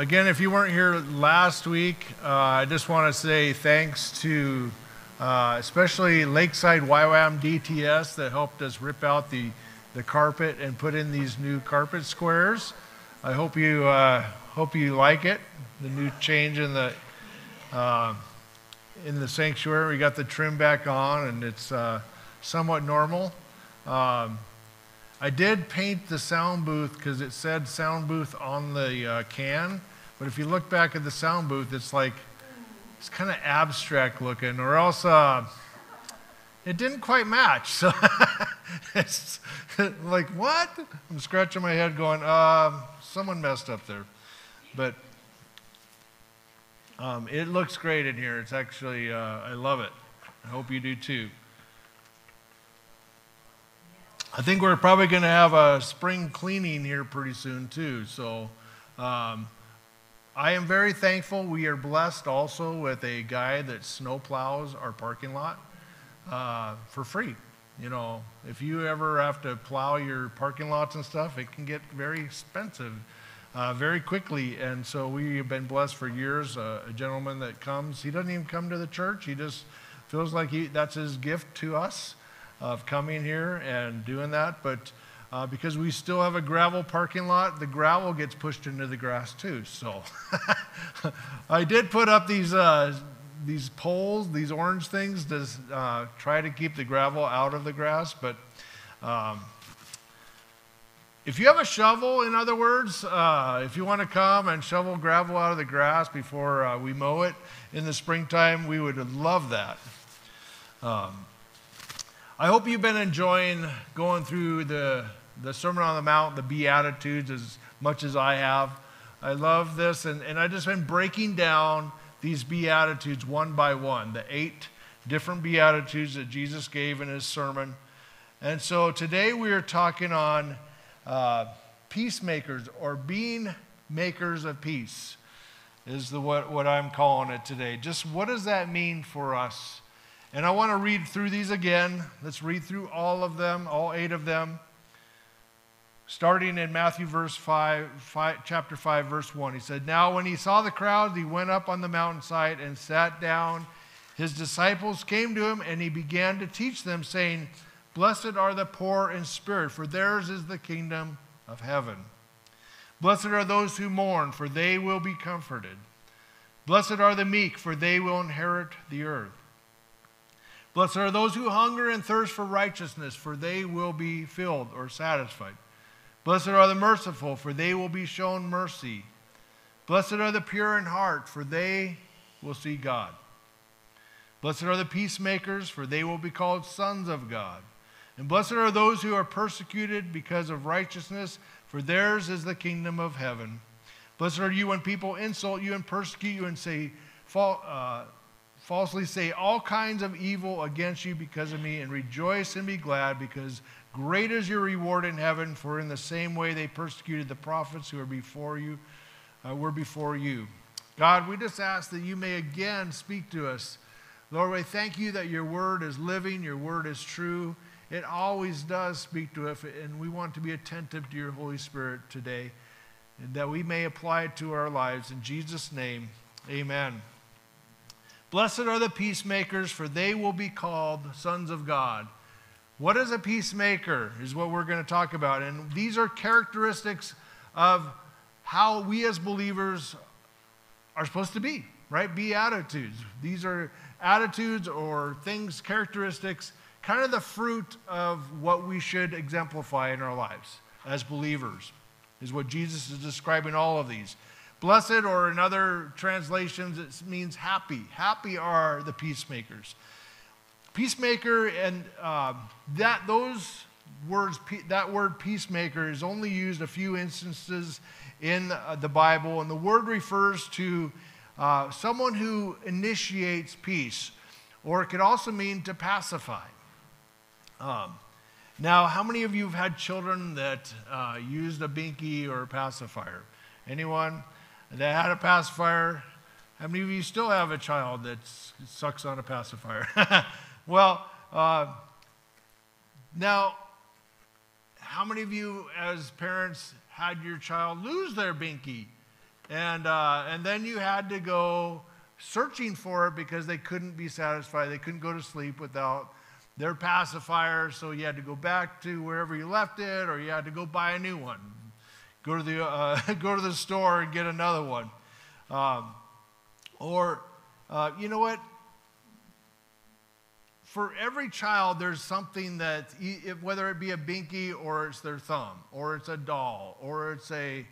Again, if you weren't here last week, uh, I just want to say thanks to uh, especially Lakeside YWAM DTS that helped us rip out the, the carpet and put in these new carpet squares. I hope you, uh, hope you like it, the new change in the, uh, in the sanctuary. We got the trim back on and it's uh, somewhat normal. Um, I did paint the sound booth because it said sound booth on the uh, can. But if you look back at the sound booth, it's like, it's kind of abstract looking, or else uh, it didn't quite match. So it's like, what? I'm scratching my head going, uh, someone messed up there. But um, it looks great in here. It's actually, uh, I love it. I hope you do too. I think we're probably going to have a spring cleaning here pretty soon too. So, um, I am very thankful. We are blessed also with a guy that snow plows our parking lot uh, for free. You know, if you ever have to plow your parking lots and stuff, it can get very expensive uh, very quickly. And so we have been blessed for years. Uh, a gentleman that comes, he doesn't even come to the church. He just feels like he, that's his gift to us of coming here and doing that. But uh, because we still have a gravel parking lot, the gravel gets pushed into the grass too. So I did put up these, uh, these poles, these orange things, to uh, try to keep the gravel out of the grass. But um, if you have a shovel, in other words, uh, if you want to come and shovel gravel out of the grass before uh, we mow it in the springtime, we would love that. Um, I hope you've been enjoying going through the the Sermon on the Mount, the Beatitudes, as much as I have. I love this, and, and I've just been breaking down these Beatitudes one by one, the eight different Beatitudes that Jesus gave in his sermon. And so today we are talking on uh, peacemakers or being makers of peace, is the, what, what I'm calling it today. Just what does that mean for us? And I want to read through these again. Let's read through all of them, all eight of them starting in Matthew verse 5, 5, chapter 5 verse 1. He said, "Now when he saw the crowds, he went up on the mountainside and sat down. His disciples came to him and he began to teach them saying, "Blessed are the poor in spirit, for theirs is the kingdom of heaven. Blessed are those who mourn, for they will be comforted. Blessed are the meek, for they will inherit the earth. Blessed are those who hunger and thirst for righteousness, for they will be filled or satisfied." Blessed are the merciful, for they will be shown mercy. Blessed are the pure in heart, for they will see God. Blessed are the peacemakers, for they will be called sons of God. And blessed are those who are persecuted because of righteousness, for theirs is the kingdom of heaven. Blessed are you when people insult you and persecute you and say, uh, falsely say all kinds of evil against you because of me, and rejoice and be glad, because Great is your reward in heaven, for in the same way they persecuted the prophets who are before you, uh, were before you. God, we just ask that you may again speak to us. Lord, we thank you that your word is living, your word is true. It always does speak to us, and we want to be attentive to your Holy Spirit today, and that we may apply it to our lives. In Jesus' name, amen. Blessed are the peacemakers, for they will be called sons of God. What is a peacemaker is what we're going to talk about. And these are characteristics of how we as believers are supposed to be, right? Be attitudes. These are attitudes or things, characteristics, kind of the fruit of what we should exemplify in our lives as believers, is what Jesus is describing all of these. Blessed, or in other translations, it means happy. Happy are the peacemakers. Peacemaker and uh, that those words, that word peacemaker is only used a few instances in uh, the Bible, and the word refers to uh, someone who initiates peace, or it could also mean to pacify. Um, now, how many of you have had children that uh, used a binky or a pacifier? Anyone that had a pacifier? How many of you still have a child that sucks on a pacifier? Well, uh, now, how many of you, as parents, had your child lose their binky? And, uh, and then you had to go searching for it because they couldn't be satisfied. They couldn't go to sleep without their pacifier, so you had to go back to wherever you left it, or you had to go buy a new one. Go to the, uh, go to the store and get another one. Um, or, uh, you know what? For every child, there's something that, whether it be a binky or it's their thumb, or it's a doll, or it's a,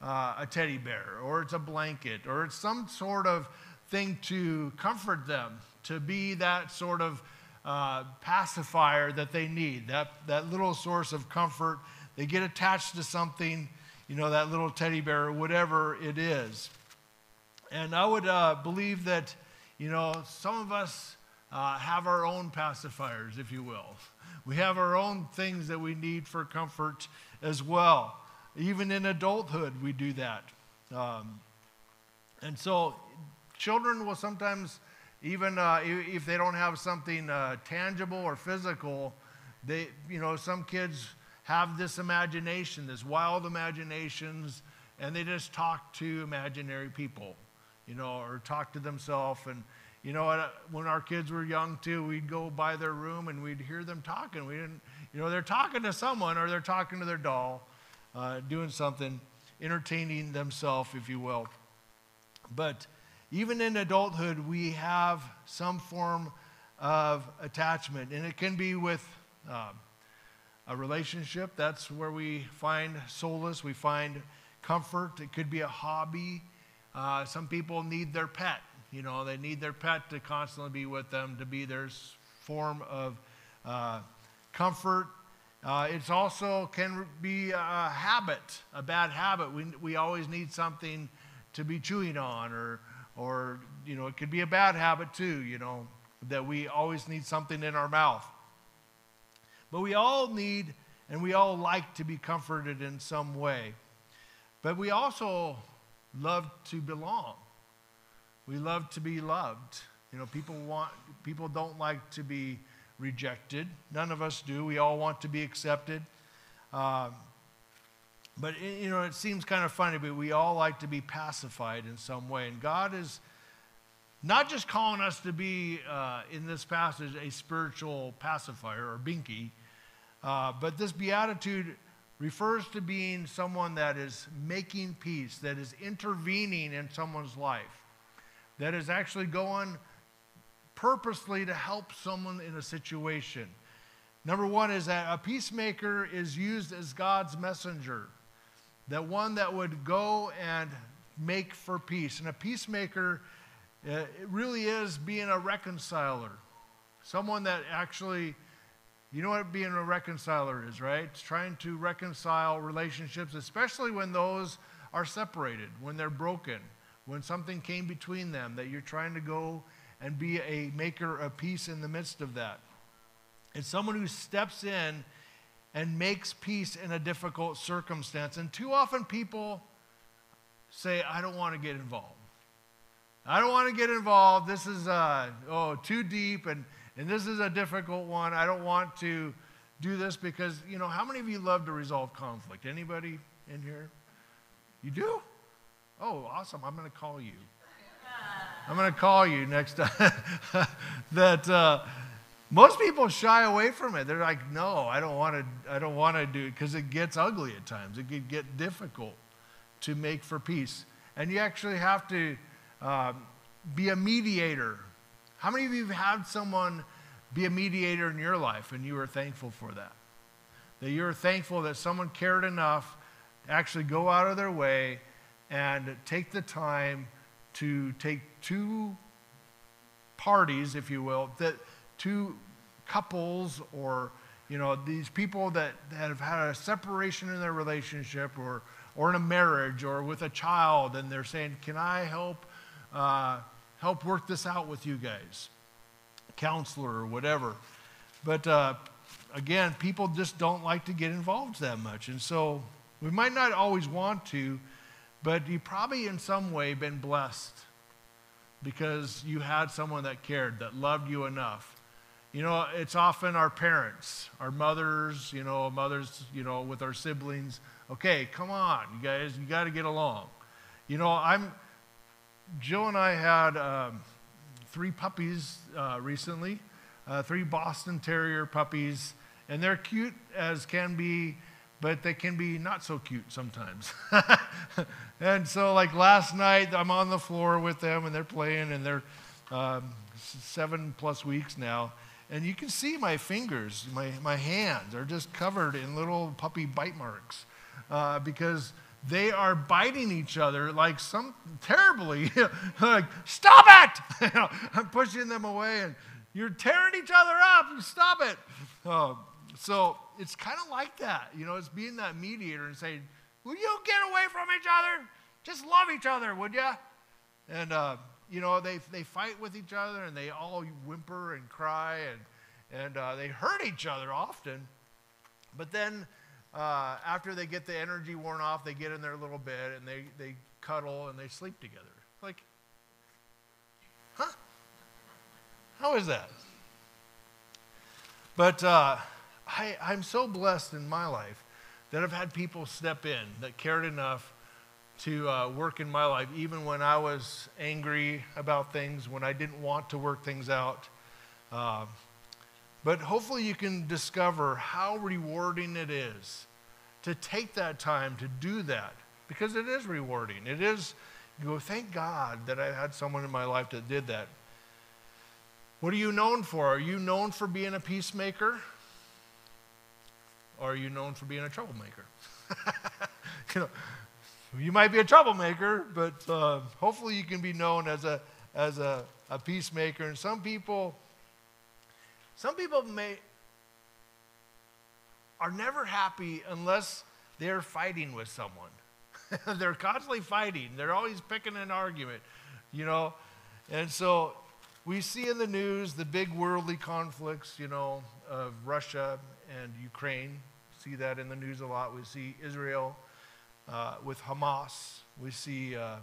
uh, a teddy bear, or it's a blanket, or it's some sort of thing to comfort them, to be that sort of uh, pacifier that they need, that, that little source of comfort. They get attached to something, you know, that little teddy bear, or whatever it is. And I would uh, believe that, you know, some of us uh, have our own pacifiers, if you will. We have our own things that we need for comfort as well. Even in adulthood, we do that. Um, and so, children will sometimes even uh, if they don't have something uh, tangible or physical, they, you know, some kids have this imagination, this wild imaginations, and they just talk to imaginary people, you know, or talk to themselves. And, you know, what? when our kids were young too, we'd go by their room and we'd hear them talking. We didn't, you know, they're talking to someone or they're talking to their doll, uh, doing something, entertaining themselves, if you will. But even in adulthood, we have some form of attachment, and it can be with uh, a relationship. That's where we find solace, we find comfort. It could be a hobby. Uh, some people need their pet. You know, they need their pet to constantly be with them, to be their form of uh, comfort. Uh, it's also can be a habit, a bad habit. We, we always need something to be chewing on or, or, you know, it could be a bad habit too, you know, that we always need something in our mouth. But we all need and we all like to be comforted in some way. But we also love to belong. We love to be loved. You know, people want people don't like to be rejected. None of us do. We all want to be accepted. Um, but, you know, it seems kind of funny, but we all like to be pacified in some way. And God is not just calling us to be, uh, in this passage, a spiritual pacifier or binky, uh, but this beatitude refers to being someone that is making peace, that is intervening in someone's life, that is actually going purposely to help someone in a situation. Number one is that a peacemaker is used as God's messenger that one that would go and make for peace. And a peacemaker uh, really is being a reconciler, someone that actually, you know what being a reconciler is, right? It's trying to reconcile relationships, especially when those are separated, when they're broken, when something came between them, that you're trying to go and be a maker of peace in the midst of that. It's someone who steps in and makes peace in a difficult circumstance. And too often people say, I don't want to get involved. I don't want to get involved. This is uh, oh too deep, and, and this is a difficult one. I don't want to do this because, you know, how many of you love to resolve conflict? Anybody in here? You do? Oh, awesome. I'm going to call you. I'm going to call you next time. that, uh, most people shy away from it. They're like, no, I don't want to, I don't want to do it because it gets ugly at times. It could get difficult to make for peace. And you actually have to um, be a mediator. How many of you have had someone be a mediator in your life and you were thankful for that? That you're thankful that someone cared enough to actually go out of their way and take the time to take two parties, if you will, that two couples or you know these people that, that have had a separation in their relationship or or in a marriage or with a child and they're saying can i help uh, help work this out with you guys? Counselor or whatever. But uh, again people just don't like to get involved that much. And so we might not always want to but you probably in some way been blessed because you had someone that cared that loved you enough you know, it's often our parents, our mothers, you know, mothers, you know, with our siblings. Okay, come on, you guys, you got to get along. You know, I'm, Jill and I had um, three puppies uh, recently, uh, three Boston Terrier puppies, and they're cute as can be, but they can be not so cute sometimes. and so, like last night, I'm on the floor with them, and they're playing, and they're um, seven plus weeks now. And you can see my fingers, my, my hands are just covered in little puppy bite marks uh, because they are biting each other like some terribly, like, stop it! I'm pushing them away and you're tearing each other up. Stop it. Uh, so it's kind of like that. You know, it's being that mediator and saying, will you get away from each other? Just love each other, would you? And, uh, you know, they, they fight with each other and they all whimper and cry and, and uh, they hurt each other often. But then uh, after they get the energy worn off, they get in their little bed and they, they cuddle and they sleep together. Like, huh? How is that? But uh, I, I'm so blessed in my life that I've had people step in that cared enough to uh, work in my life, even when I was angry about things, when I didn't want to work things out. Uh, but hopefully, you can discover how rewarding it is to take that time to do that because it is rewarding. It is, you go, thank God that I had someone in my life that did that. What are you known for? Are you known for being a peacemaker? Or are you known for being a troublemaker? you know, you might be a troublemaker, but uh, hopefully you can be known as a as a, a peacemaker. And some people some people may are never happy unless they're fighting with someone. they're constantly fighting. They're always picking an argument, you know. And so we see in the news the big worldly conflicts, you know, of Russia and Ukraine. See that in the news a lot. We see Israel uh, with Hamas. We see uh,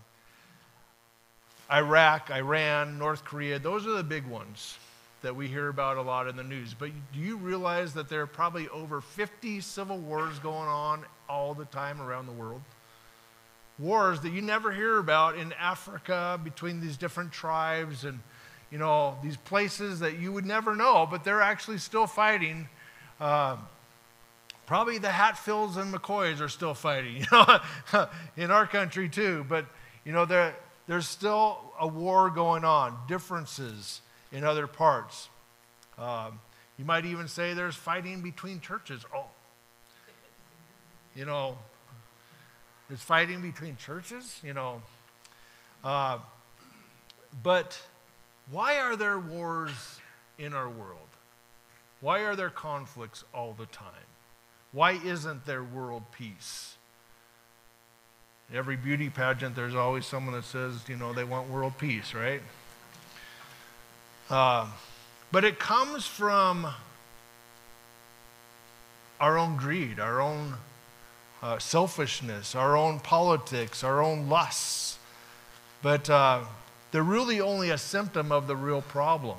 Iraq, Iran, North Korea. Those are the big ones that we hear about a lot in the news. But do you realize that there are probably over 50 civil wars going on all the time around the world? Wars that you never hear about in Africa between these different tribes and you know these places that you would never know, but they're actually still fighting. Uh, probably the Hatfields and McCoys are still fighting, you know, in our country too. But you know there, there's still a war going on, differences in other parts. Um, you might even say there's fighting between churches. Oh, you know, there's fighting between churches, you know. Uh, but why are there wars in our world? Why are there conflicts all the time? Why isn't there world peace? Every beauty pageant, there's always someone that says, you know, they want world peace, right? Uh, but it comes from our own greed, our own uh, selfishness, our own politics, our own lusts. But uh, they're really only a symptom of the real problem.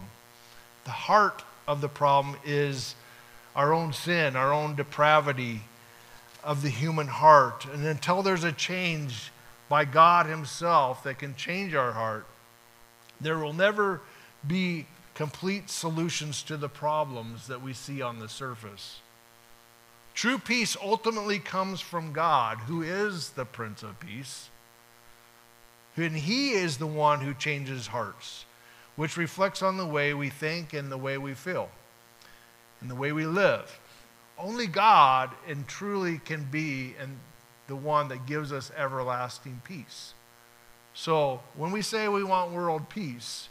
The heart of the problem is our own sin, our own depravity of the human heart. And until there's a change by God Himself that can change our heart, there will never be complete solutions to the problems that we see on the surface. True peace ultimately comes from God, who is the Prince of Peace. And He is the one who changes hearts, which reflects on the way we think and the way we feel and the way we live. Only God and truly can be and the one that gives us everlasting peace. So when we say we want world peace,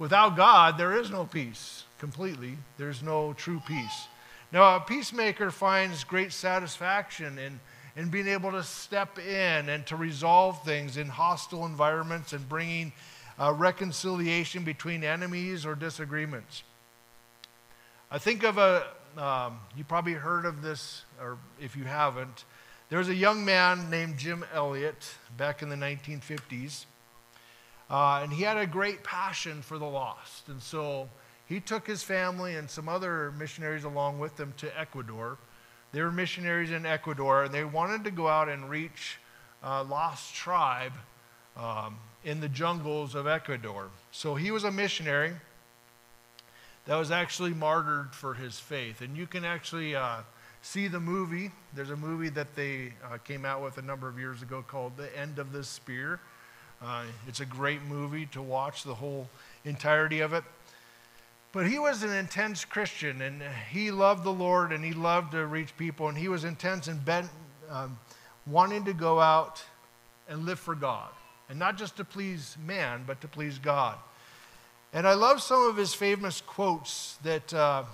Without God, there is no peace completely. There's no true peace. Now, a peacemaker finds great satisfaction in, in being able to step in and to resolve things in hostile environments and bringing uh, reconciliation between enemies or disagreements. I think of a, um, you probably heard of this, or if you haven't, there was a young man named Jim Elliot back in the 1950s. Uh, and he had a great passion for the lost. And so he took his family and some other missionaries along with them to Ecuador. They were missionaries in Ecuador, and they wanted to go out and reach uh, lost tribe um, in the jungles of Ecuador. So he was a missionary that was actually martyred for his faith. And you can actually uh, see the movie. There's a movie that they uh, came out with a number of years ago called The End of the Spear. Uh, it's a great movie to watch the whole entirety of it. But he was an intense Christian and he loved the Lord and he loved to reach people and he was intense and bent, um, wanting to go out and live for God. And not just to please man, but to please God. And I love some of his famous quotes that uh,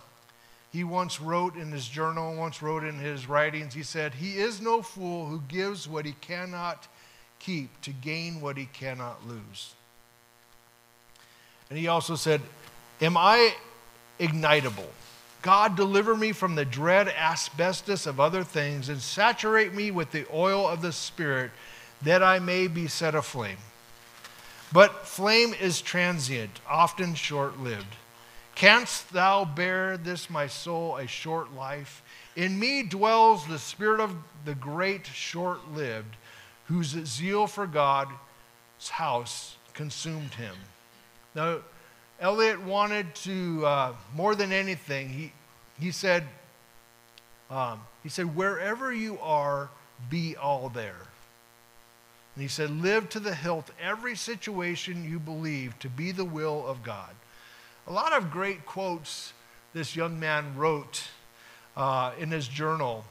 he once wrote in his journal, once wrote in his writings. He said, He is no fool who gives what he cannot keep to gain what he cannot lose. And he also said, Am I ignitable? God, deliver me from the dread asbestos of other things and saturate me with the oil of the Spirit that I may be set aflame. But flame is transient, often short lived. Canst thou bear this, my soul, a short life? In me dwells the spirit of the great short lived, whose zeal for God's house consumed him. Now, Elliot wanted to, uh, more than anything, he, he said, um, he said, wherever you are, be all there. And he said, live to the hilt every situation you believe to be the will of God. A lot of great quotes this young man wrote uh, in his journal.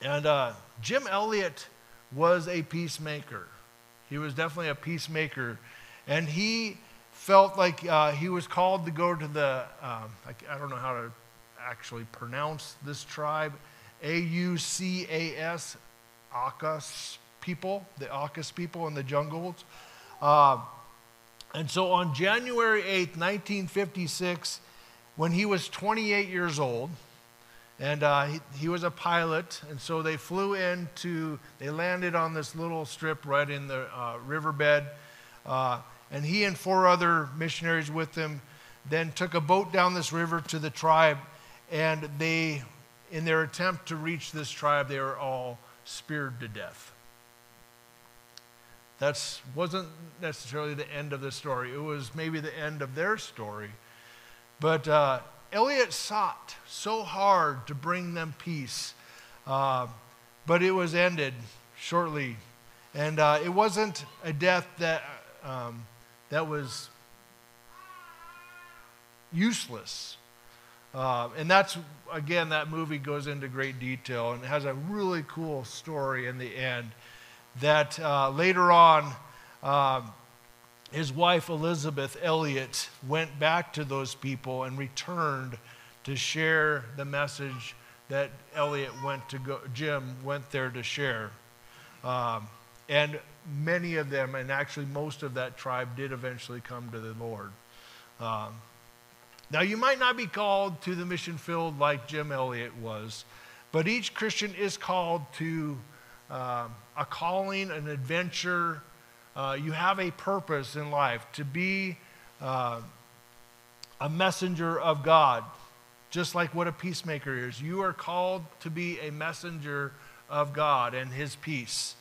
And uh, Jim Elliot was a peacemaker. He was definitely a peacemaker. And he felt like uh, he was called to go to the, um, I, I, don't know how to actually pronounce this tribe, A U C A S, Aucas people, the Aucas people in the jungles. Uh, and so on January 8th, 1956, when he was 28 years old, and uh, he, he, was a pilot, and so they flew into, they landed on this little strip right in the uh, riverbed. Uh, and he and four other missionaries with him then took a boat down this river to the tribe. And they, in their attempt to reach this tribe, they were all speared to death. That wasn't necessarily the end of the story. It was maybe the end of their story. But uh, Elliot sought so hard to bring them peace, uh, but it was ended shortly. And uh, it wasn't a death that um, that was useless. Uh, and that's, again, that movie goes into great detail and has a really cool story in the end. That uh, later on, uh, his wife Elizabeth Elliot went back to those people and returned to share the message that Elliot went to go, Jim went there to share. Um, and many of them, and actually most of that tribe, did eventually come to the Lord. Um, now, you might not be called to the mission field like Jim Elliot was, but each Christian is called to uh, a calling, an adventure. Uh, you have a purpose in life to be uh, a messenger of God, just like what a peacemaker is. You are called to be a messenger of God and His peace.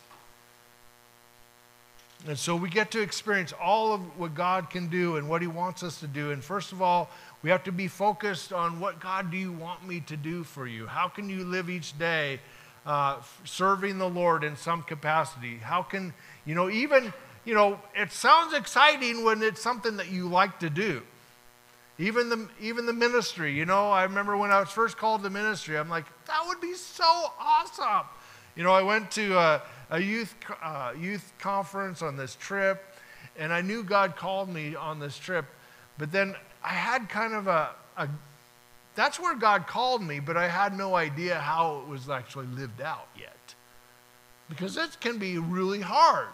And so we get to experience all of what God can do and what He wants us to do. And first of all, we have to be focused on what God do you want me to do for you? How can you live each day uh, serving the Lord in some capacity? How can, you know, even, you know, it sounds exciting when it's something that you like to do. Even the, even the ministry, you know, I remember when I was first called to ministry, I'm like, that would be so awesome. You know, I went to, uh, a youth, uh, youth conference on this trip, and I knew God called me on this trip, but then I had kind of a, a that's where God called me, but I had no idea how it was actually lived out yet. Because it can be really hard.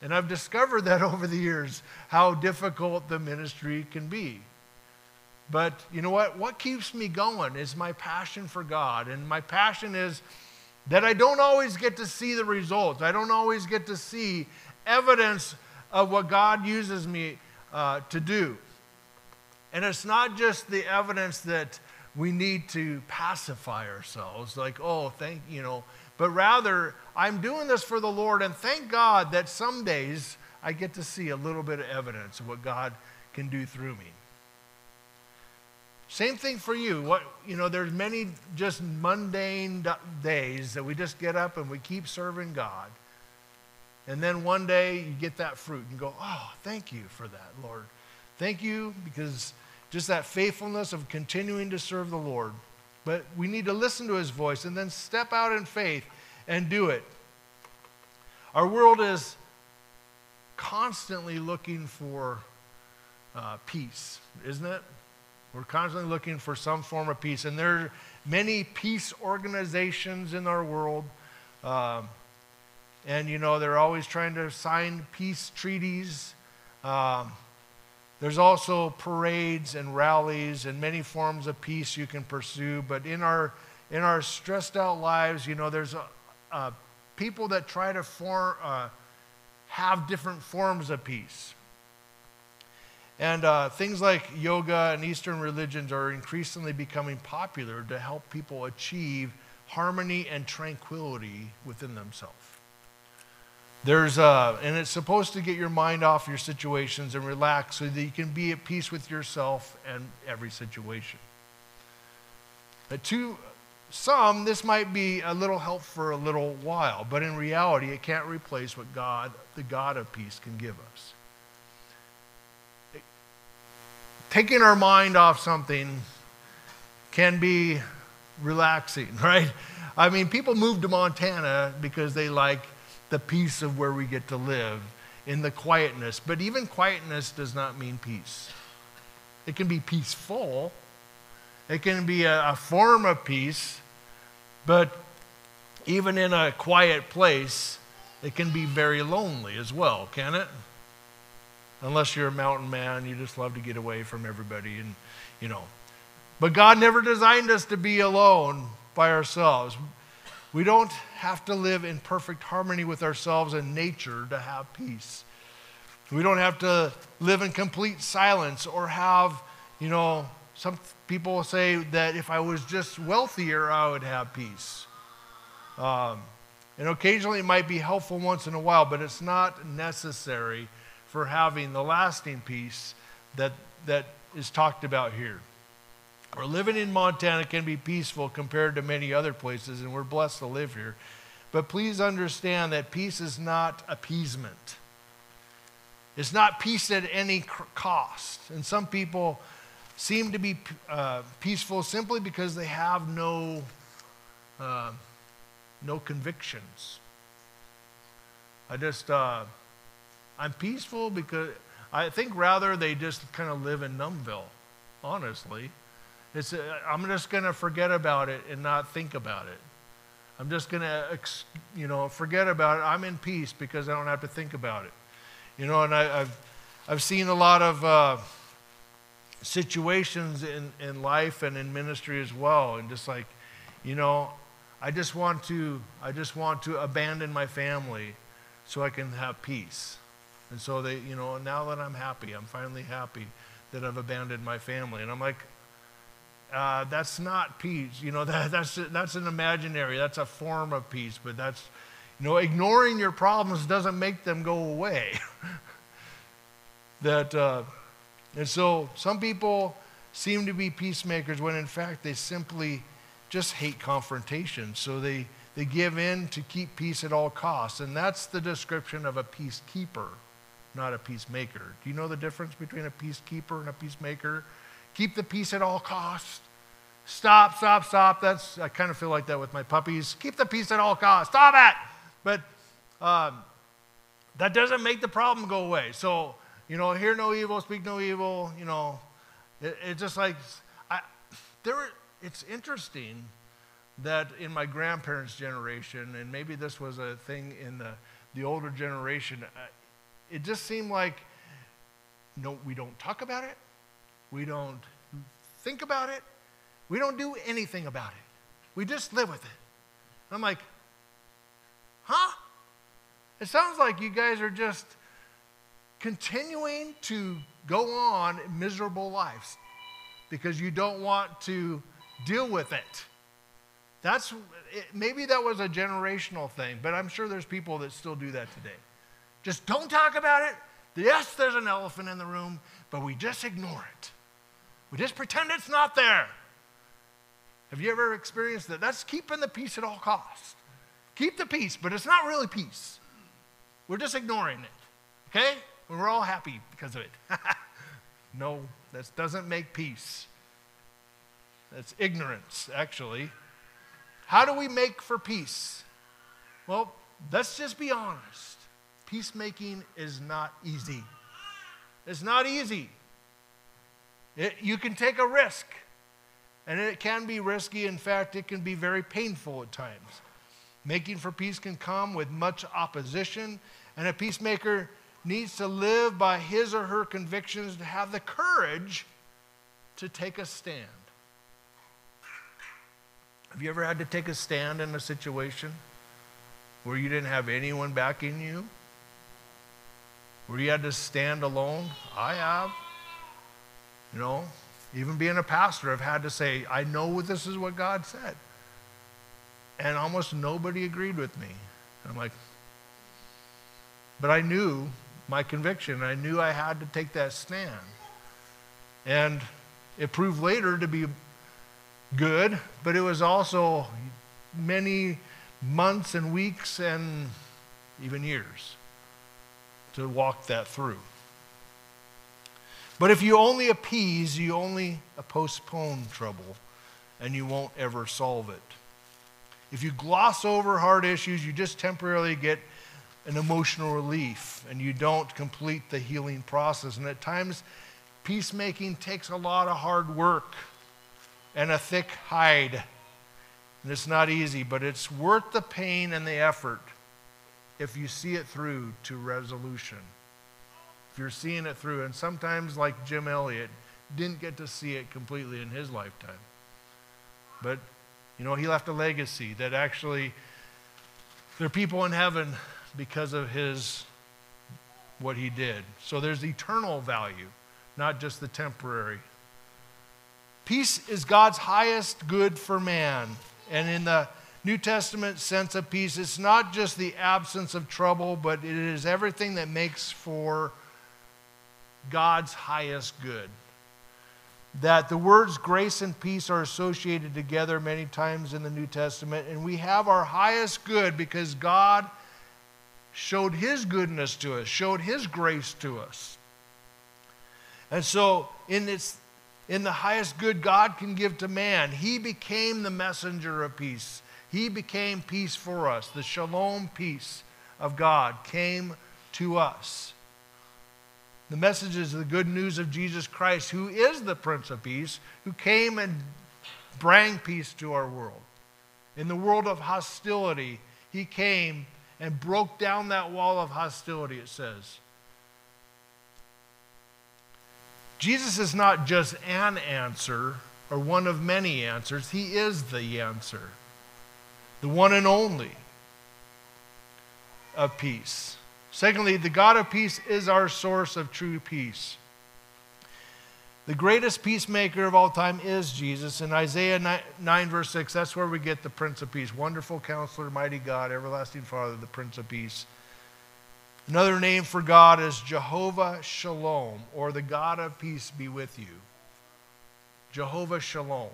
And I've discovered that over the years, how difficult the ministry can be. But you know what? What keeps me going is my passion for God. And my passion is that I don't always get to see the results. I don't always get to see evidence of what God uses me uh, to do. And it's not just the evidence that we need to pacify ourselves, like, oh, thank you know, but rather I'm doing this for the Lord, and thank God that some days I get to see a little bit of evidence of what God can do through me. Same thing for you. What you know, there's many just mundane days that we just get up and we keep serving God. And then one day you get that fruit and go, "Oh, thank you for that, Lord. Thank you because just that faithfulness of continuing to serve the Lord. But we need to listen to his voice and then step out in faith and do it. Our world is constantly looking for uh, peace, isn't it? We're constantly looking for some form of peace. And there are many peace organizations in our world. Um, and, you know, they're always trying to sign peace treaties. Um, there's also parades and rallies and many forms of peace you can pursue. But in our, in our stressed out lives, you know, there's a, a people that try to form, uh, have different forms of peace. And uh, things like yoga and Eastern religions are increasingly becoming popular to help people achieve harmony and tranquility within themselves. There's a, uh, and it's supposed to get your mind off your situations and relax so that you can be at peace with yourself and every situation. But to some, this might be a little help for a little while, but in reality, it can't replace what God, the God of peace, can give us taking our mind off something can be relaxing, right? I mean, people move to Montana because they like the peace of where we get to live in the quietness. But even quietness does not mean peace. It can be peaceful, it can be a, a form of peace, but even in a quiet place, it can be very lonely as well, can it? Unless you're a mountain man, you just love to get away from everybody and, you know. But God never designed us to be alone by ourselves. We don't have to live in perfect harmony with ourselves and nature to have peace. We don't have to live in complete silence or have, you know, some people say that if I was just wealthier, I would have peace. Um, and occasionally it might be helpful once in a while, but it's not necessary for having the lasting peace that, that is talked about here. Or living in Montana can be peaceful compared to many other places, and we're blessed to live here. But please understand that peace is not appeasement. It's not peace at any cost. And some people seem to be uh, peaceful simply because they have no, uh, no convictions. I just, uh, I'm peaceful because I think rather they just kind of live in Numbville, honestly. It's, uh, I'm just going to forget about it and not think about it. I'm just going to, you know, forget about it. I'm in peace because I don't have to think about it. You know, and I, have I've seen a lot of uh, situations in, in life and in ministry as well. And just like, you know, I just want to, I just want to abandon my family so I can have peace. And so they, you know, now that I'm happy, I'm finally happy that I've abandoned my family. And I'm like, uh, that's not peace. You know, that, that's, that's an imaginary, that's a form of peace, but that's, you know, ignoring your problems doesn't make them go away. that, uh, and so some people seem to be peacemakers when in fact they simply just hate confrontation. So they, they give in to keep peace at all costs. And that's the description of a peacekeeper not a peacemaker. Do you know the difference between a peacekeeper and a peacemaker? Keep the peace at all costs. Stop, stop, stop. That's I kind of feel like that with my puppies. Keep the peace at all costs. Stop it. But um, that doesn't make the problem go away. So you know, hear no evil, speak no evil. You know, it, it's just like I, there. It's interesting that in my grandparents' generation, and maybe this was a thing in the the older generation, uh, it just seemed like no, we don't talk about it, we don't think about it, we don't do anything about it. We just live with it. I'm like, huh? It sounds like you guys are just continuing to go on miserable lives because you don't want to deal with it. That's maybe that was a generational thing, but I'm sure there's people that still do that today. Just don't talk about it. Yes, there's an elephant in the room, but we just ignore it. We just pretend it's not there. Have you ever experienced that? That's keeping the peace at all costs. Keep the peace, but it's not really peace. We're just ignoring it. Okay? We're all happy because of it. no, that doesn't make peace. That's ignorance, actually. How do we make for peace? Well, let's just be honest. Peacemaking is not easy. It's not easy. It, you can take a risk, and it can be risky. In fact, it can be very painful at times. Making for peace can come with much opposition, and a peacemaker needs to live by his or her convictions to have the courage to take a stand. Have you ever had to take a stand in a situation where you didn't have anyone backing you? Where you had to stand alone? I have. You know, even being a pastor, I've had to say, I know this is what God said. And almost nobody agreed with me. I'm like, but I knew my conviction. I knew I had to take that stand. And it proved later to be good, but it was also many months and weeks and even years to walk that through. But if you only appease, you only postpone trouble and you won't ever solve it. If you gloss over hard issues, you just temporarily get an emotional relief and you don't complete the healing process. And at times, peacemaking takes a lot of hard work and a thick hide. And it's not easy, but it's worth the pain and the effort if you see it through to resolution. You're seeing it through, and sometimes, like Jim Elliot, didn't get to see it completely in his lifetime. But, you know, he left a legacy that actually, there are people in heaven because of his, what he did. So there's eternal value, not just the temporary. Peace is God's highest good for man. And in the New Testament sense of peace, it's not just the absence of trouble, but it is everything that makes for God's highest good. That the words grace and peace are associated together many times in the New Testament, and we have our highest good because God showed His goodness to us, showed His grace to us. And so, in its in the highest good God can give to man. He became the messenger of peace. He became peace for us. The shalom peace of God came to us. The message is the good news of Jesus Christ, who is the Prince of Peace, who came and brought peace to our world. In the world of hostility, he came and broke down that wall of hostility, it says. Jesus is not just an answer or one of many answers, He is the answer, the one and only of peace. Secondly, the God of peace is our source of true peace. The greatest peacemaker of all time is Jesus. In Isaiah 9, 9, verse 6, that's where we get the Prince of Peace. Wonderful counselor, mighty God, everlasting Father, the Prince of Peace. Another name for God is Jehovah Shalom, or the God of peace be with you. Jehovah Shalom.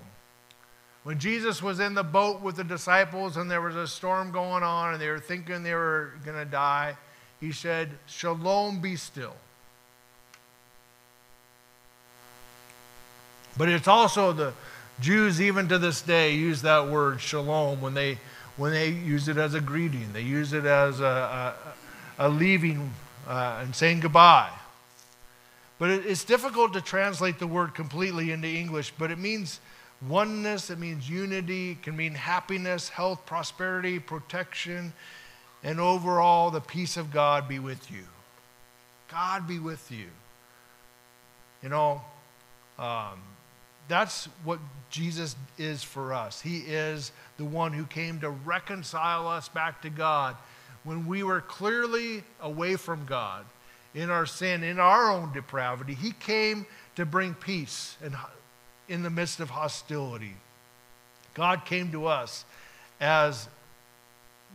When Jesus was in the boat with the disciples and there was a storm going on and they were thinking they were going to die, he said, Shalom, be still. But it's also the Jews, even to this day, use that word shalom when they, when they use it as a greeting. They use it as a, a uh, leaving uh, and saying goodbye. But it, it's difficult to translate the word completely into English, but it means oneness, it means unity, it can mean happiness, health, prosperity, protection, and overall the peace of God be with you. God be with you. You know, um, that's what Jesus is for us. He is the one who came to reconcile us back to God when we were clearly away from God in our sin, in our own depravity, He came to bring peace in, in the midst of hostility. God came to us as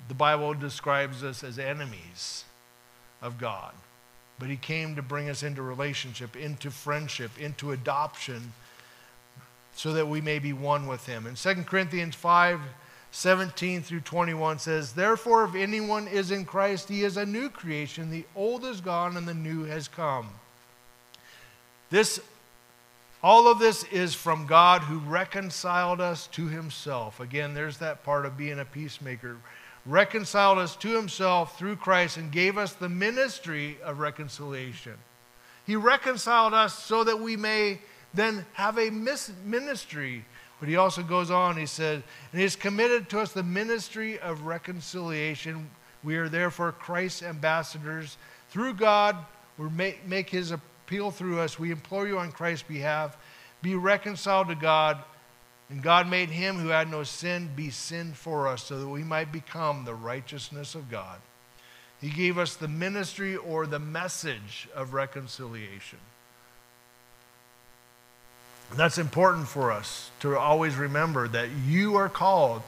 the Bible describes us as enemies of God. But he came to bring us into relationship, into friendship, into adoption, so that we may be one with him. And 2 Corinthians 5 17 through 21 says, Therefore, if anyone is in Christ, he is a new creation. The old is gone and the new has come. This, all of this is from God who reconciled us to himself. Again, there's that part of being a peacemaker. Reconciled us to himself through Christ and gave us the ministry of reconciliation. He reconciled us so that we may then have a ministry but he also goes on, he says, and he has committed to us the ministry of reconciliation. We are therefore Christ's ambassadors. Through God, we make, make his appeal through us. We implore you on Christ's behalf, be reconciled to God. And God made him who had no sin be sin for us, so that we might become the righteousness of God. He gave us the ministry or the message of reconciliation. That's important for us to always remember that you are called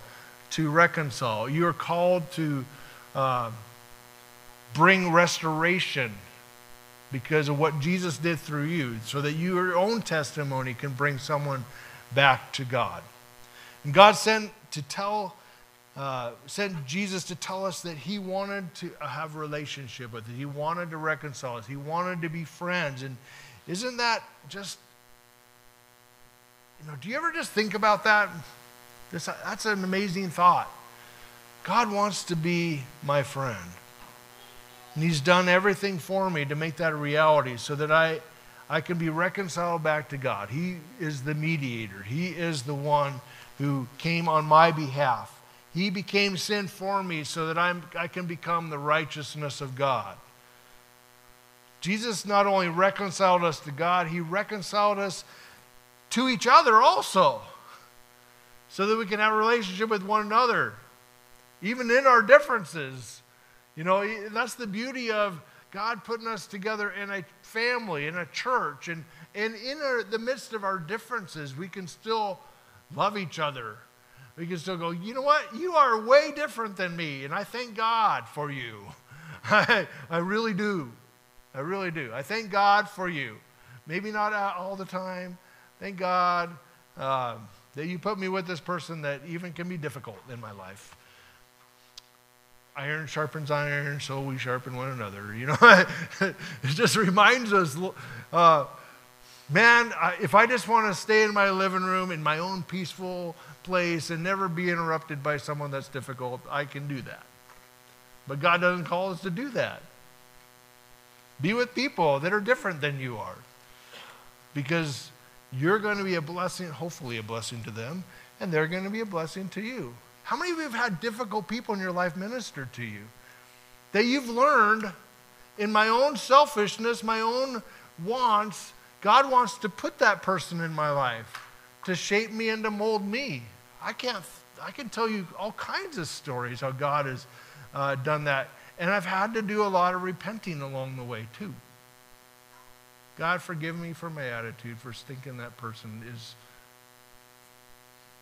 to reconcile. You are called to uh, bring restoration because of what Jesus did through you, so that your own testimony can bring someone back to God. And God sent to tell, uh, sent Jesus to tell us that He wanted to have a relationship with us. He wanted to reconcile us. He wanted to be friends. And isn't that just you know, do you ever just think about that? This, that's an amazing thought. God wants to be my friend. And He's done everything for me to make that a reality so that I, I can be reconciled back to God. He is the mediator, He is the one who came on my behalf. He became sin for me so that I'm, I can become the righteousness of God. Jesus not only reconciled us to God, He reconciled us to each other also, so that we can have a relationship with one another, even in our differences. You know, that's the beauty of God putting us together in a family, in a church, and, and in our, the midst of our differences, we can still love each other. We can still go, you know what? You are way different than me, and I thank God for you. I, I really do. I really do. I thank God for you. Maybe not all the time, Thank God uh, that you put me with this person that even can be difficult in my life. Iron sharpens iron, so we sharpen one another. You know, it just reminds us, uh, man, if I just want to stay in my living room in my own peaceful place and never be interrupted by someone that's difficult, I can do that. But God doesn't call us to do that. Be with people that are different than you are. Because you're going to be a blessing, hopefully a blessing to them, and they're going to be a blessing to you. How many of you have had difficult people in your life minister to you? That you've learned in my own selfishness, my own wants, God wants to put that person in my life to shape me and to mold me. I can't, I can tell you all kinds of stories how God has uh, done that. And I've had to do a lot of repenting along the way, too. God, forgive me for my attitude, for thinking that person is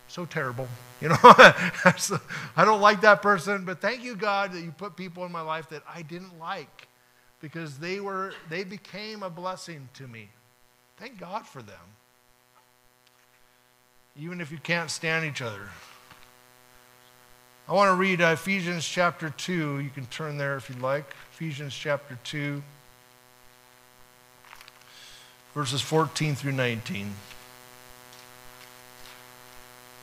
so terrible. You know, I don't like that person, but thank you, God, that you put people in my life that I didn't like because they were they became a blessing to me. Thank God for them. Even if you can't stand each other. I want to read uh, Ephesians chapter 2. You can turn there if you'd like. Ephesians chapter 2 verses 14 through 19.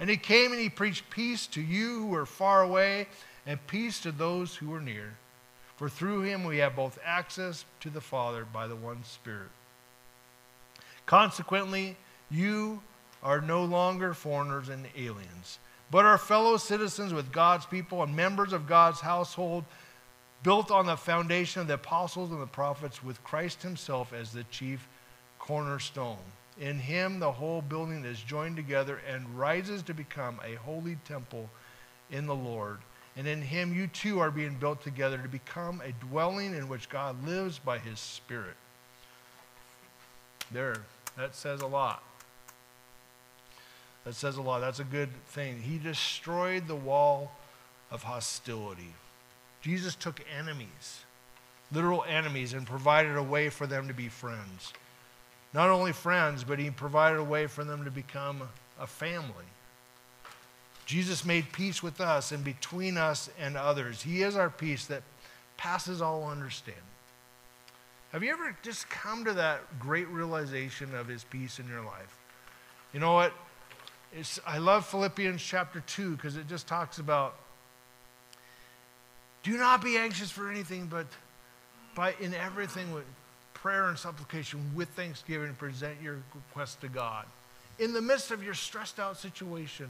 And he came and he preached peace to you who are far away, and peace to those who are near. For through him we have both access to the Father by the one Spirit. Consequently, you are no longer foreigners and aliens but are fellow citizens with God's people and members of God's household, built on the foundation of the apostles and the prophets, with Christ himself as the chief cornerstone. In him, the whole building is joined together and rises to become a holy temple in the Lord. And in him, you too are being built together to become a dwelling in which God lives by his Spirit. There, that says a lot. That says a lot. That's a good thing. He destroyed the wall of hostility. Jesus took enemies, literal enemies, and provided a way for them to be friends. Not only friends, but he provided a way for them to become a family. Jesus made peace with us and between us and others. He is our peace that passes all understanding. Have you ever just come to that great realization of his peace in your life? You know what? It's, I love Philippians chapter 2 because it just talks about do not be anxious for anything, but by in everything prayer and supplication with thanksgiving present your request to God. In the midst of your stressed out situation,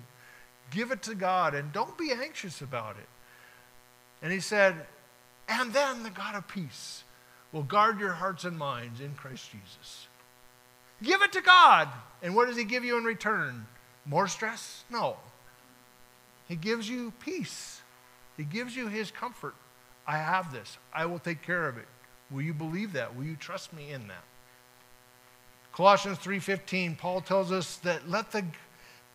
give it to God and don't be anxious about it. And he said, and then the God of peace will guard your hearts and minds in Christ Jesus. Give it to God. And what does he give you in return? More stress? No. He gives you peace. He gives you his comfort. I have this. I will take care of it. Will you believe that? Will you trust me in that? Colossians 3:15 Paul tells us that let the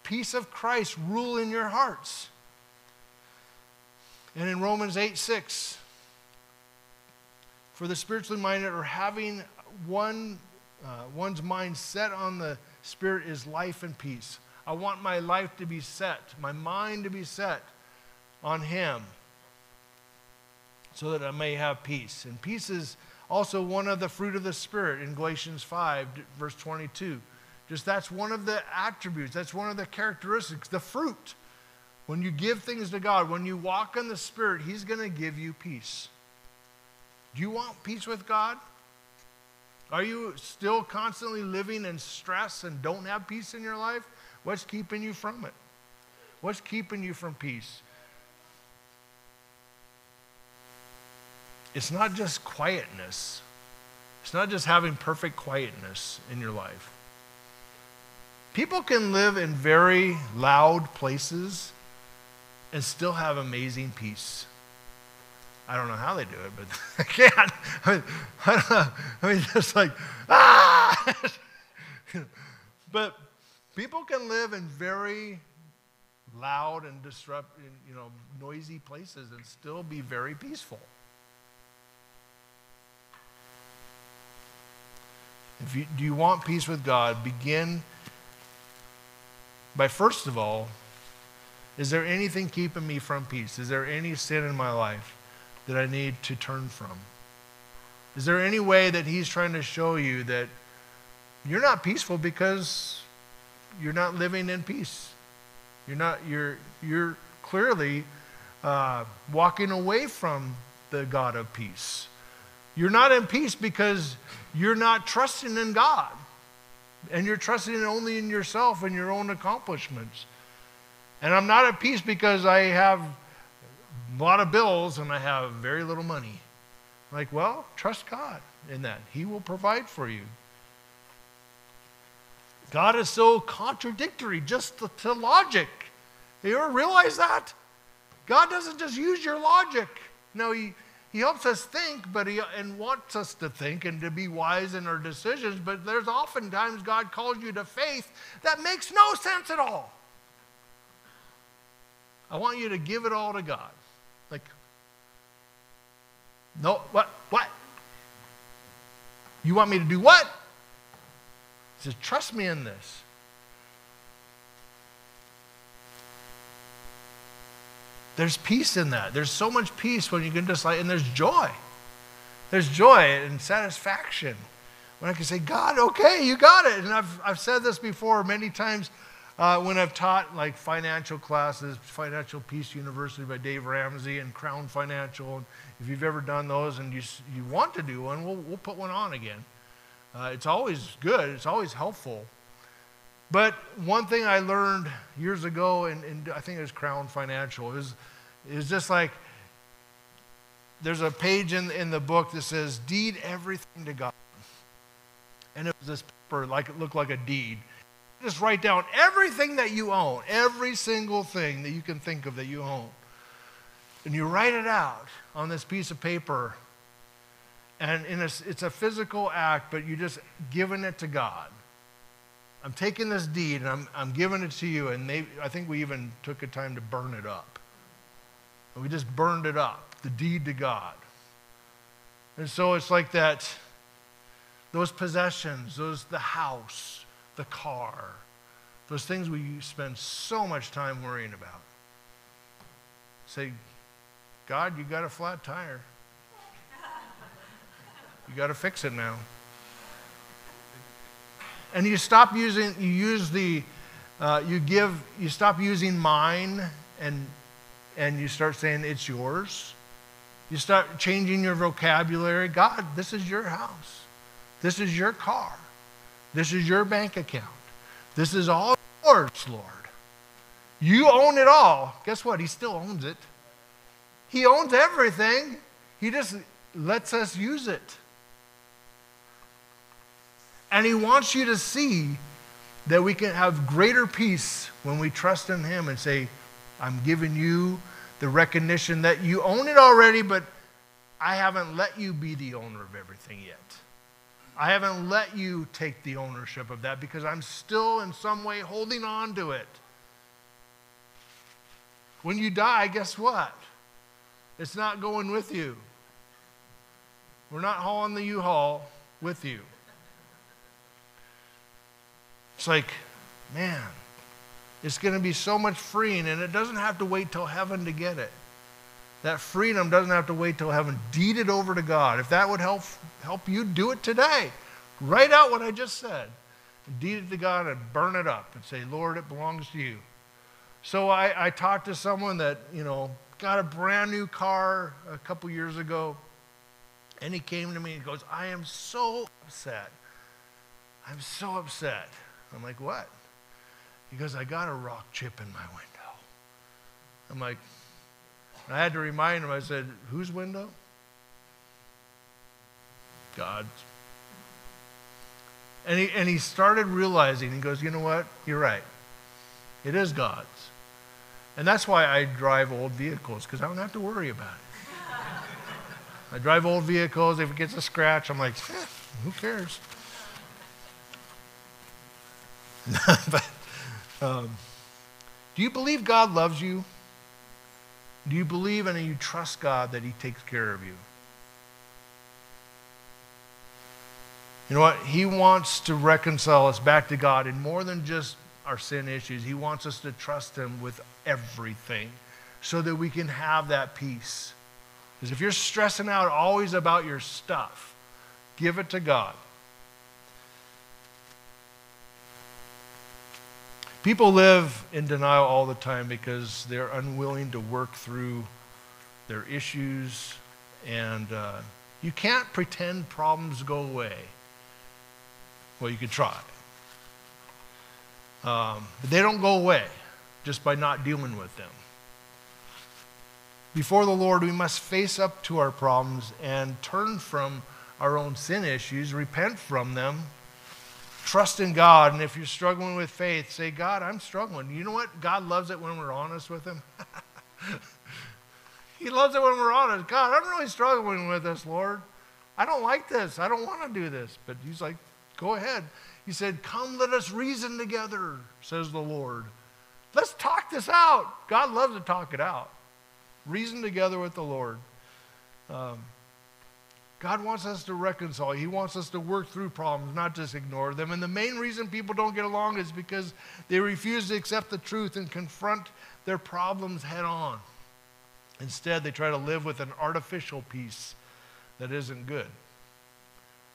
peace of Christ rule in your hearts. And in Romans 8 6, for the spiritually minded or having one, uh, one's mind set on the Spirit is life and peace. I want my life to be set, my mind to be set on Him so that I may have peace. And peace is also one of the fruit of the Spirit in Galatians 5, verse 22. Just that's one of the attributes, that's one of the characteristics, the fruit. When you give things to God, when you walk in the Spirit, He's going to give you peace. Do you want peace with God? Are you still constantly living in stress and don't have peace in your life? What's keeping you from it? What's keeping you from peace? It's not just quietness. It's not just having perfect quietness in your life. People can live in very loud places and still have amazing peace. I don't know how they do it, but they can. I mean, I don't know. I mean, just like, ah! but people can live in very loud and disrupt, you know, noisy places and still be very peaceful. If you, do you want peace with God, begin by first of all, is there anything keeping me from peace? Is there any sin in my life that I need to turn from? Is there any way that He's trying to show you that you're not peaceful because you're not living in peace? You're not. You're you're clearly uh, walking away from the God of peace. You're not in peace because you're not trusting in God. And you're trusting only in yourself and your own accomplishments. And I'm not at peace because I have a lot of bills and I have very little money. Like, well, trust God in that. He will provide for you. God is so contradictory just to, to logic. You ever realize that? God doesn't just use your logic. No, he, he helps us think, but he and wants us to think and to be wise in our decisions. But there's oftentimes God calls you to faith that makes no sense at all. I want you to give it all to God. Like, no, what? What? You want me to do what? He says, trust me in this. There's peace in that. There's so much peace when you can just like, and there's joy. There's joy and satisfaction when I can say, God, okay, you got it. And I've, I've said this before many times uh, when I've taught like financial classes, Financial Peace University by Dave Ramsey and Crown Financial. And if you've ever done those and you, you want to do one, we'll, we'll put one on again. Uh, it's always good, it's always helpful. But one thing I learned years ago, and, I think it was Crown Financial, is, is just like there's a page in, in the book that says, Deed everything to God. And it was this paper, like it looked like a deed. Just write down everything that you own, every single thing that you can think of that you own. And you write it out on this piece of paper. And a, it's a physical act, but you're just giving it to God. I'm taking this deed and I'm, I'm giving it to you. And they, I think we even took a time to burn it up. And we just burned it up, the deed to God. And so it's like that, those possessions, those, the house, the car, those things we spend so much time worrying about. Say, God, you got a flat tire. You got to fix it now. And you stop using, you use the, uh, you give, you stop using mine and, and you start saying it's yours. You start changing your vocabulary. God, this is your house. This is your car. This is your bank account. This is all yours, Lord. You own it all. Guess what? He still owns it. He owns everything. He just lets us use it. And He wants you to see that we can have greater peace when we trust in Him and say, I'm giving you the recognition that you own it already, but I haven't let you be the owner of everything yet. I haven't let you take the ownership of that because I'm still in some way holding on to it. When you die, guess what? It's not going with you. We're not hauling the U Haul with you. It's like, man, it's going to be so much freeing, and it doesn't have to wait till heaven to get it. That freedom doesn't have to wait till heaven. Deed it over to God. If that would help, help you, do it today. Write out what I just said. Deed it to God and burn it up and say, Lord, it belongs to you. So I, I talked to someone that, you know, got a brand new car a couple years ago. And he came to me and goes, I am so upset. I'm so upset. I'm like, what? He goes, I got a rock chip in my window. I'm like, I had to remind him, I said, whose window? God's. And he, and he started realizing, he goes, you know what? You're right. It is God's. And that's why I drive old vehicles, because I don't have to worry about it. I drive old vehicles. If it gets a scratch, I'm like, eh, who cares? but um, do you believe God loves you? Do you believe and you trust God that He takes care of you? You know what? He wants to reconcile us back to God in more than just our sin issues. He wants us to trust Him with everything so that we can have that peace. Because if you're stressing out always about your stuff, give it to God. People live in denial all the time because they're unwilling to work through their issues, and uh, you can't pretend problems go away. Well, you could try. Um, but they don't go away just by not dealing with them. Before the Lord, we must face up to our problems and turn from our own sin issues, repent from them, trust in God. And if you're struggling with faith, say, God, I'm struggling. You know what? God loves it when we're honest with Him. he loves it when we're honest. God, I'm really struggling with this, Lord. I don't like this. I don't want to do this. But He's like, go ahead. He said, Come, let us reason together, says the Lord. Let's talk this out. God loves to talk it out. Reason together with the Lord. Um, God wants us to reconcile. He wants us to work through problems, not just ignore them. And the main reason people don't get along is because they refuse to accept the truth and confront their problems head on. Instead, they try to live with an artificial peace that isn't good.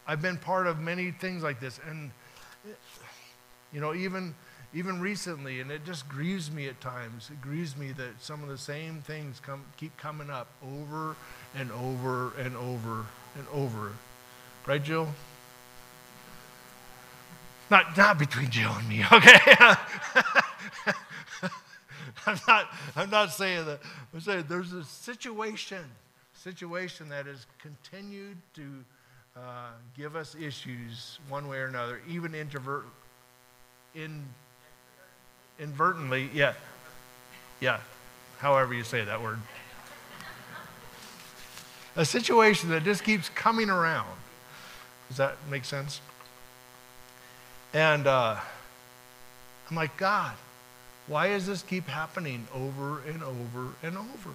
I've been part of many things like this. And, you know, even, even recently, and it just grieves me at times. It grieves me that some of the same things come, keep coming up over and over and over and over. Right, Jill? Not, not between Jill and me, okay? I'm not, I'm not saying that. I'm saying there's a situation, situation that has continued to uh, give us issues one way or another, even introvert, in, inadvertently, yeah, yeah, however you say that word. A situation that just keeps coming around. Does that make sense? And uh, I'm like, God, why does this keep happening over and over and over?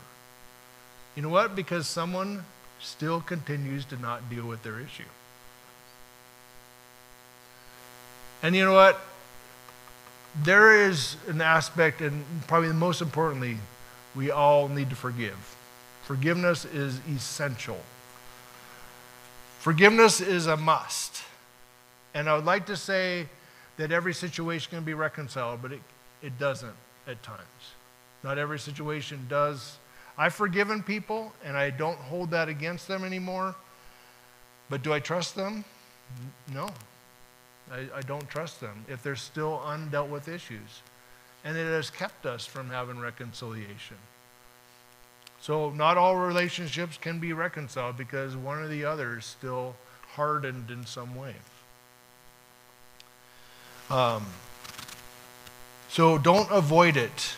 You know what? Because someone still continues to not deal with their issue. And you know what? There is an aspect, and probably most importantly, we all need to forgive. Forgiveness is essential. Forgiveness is a must. And I would like to say that every situation can be reconciled, but it, it doesn't at times. Not every situation does. I've forgiven people, and I don't hold that against them anymore. But do I trust them? No. I, I don't trust them if there's still undealt with issues. And it has kept us from having reconciliation. So, not all relationships can be reconciled because one or the other is still hardened in some way. Um, so, don't avoid it.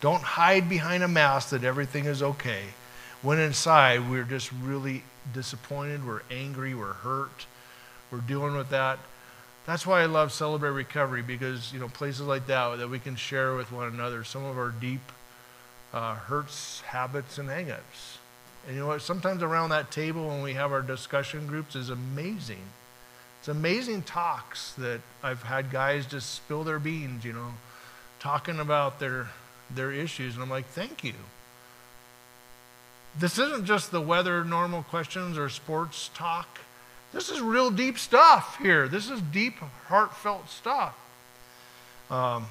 Don't hide behind a mask that everything is okay. When inside, we're just really disappointed, we're angry, we're hurt, we're dealing with that. That's why I love Celebrate Recovery because, you know, places like that that we can share with one another some of our deep uh, hurts, habits, and hangups. And you know what? Sometimes around that table when we have our discussion groups is amazing. It's amazing talks that I've had guys just spill their beans, you know, talking about their their issues, and I'm like, thank you. This isn't just the weather normal questions or sports talk. This is real deep stuff here. This is deep, heartfelt stuff. Um,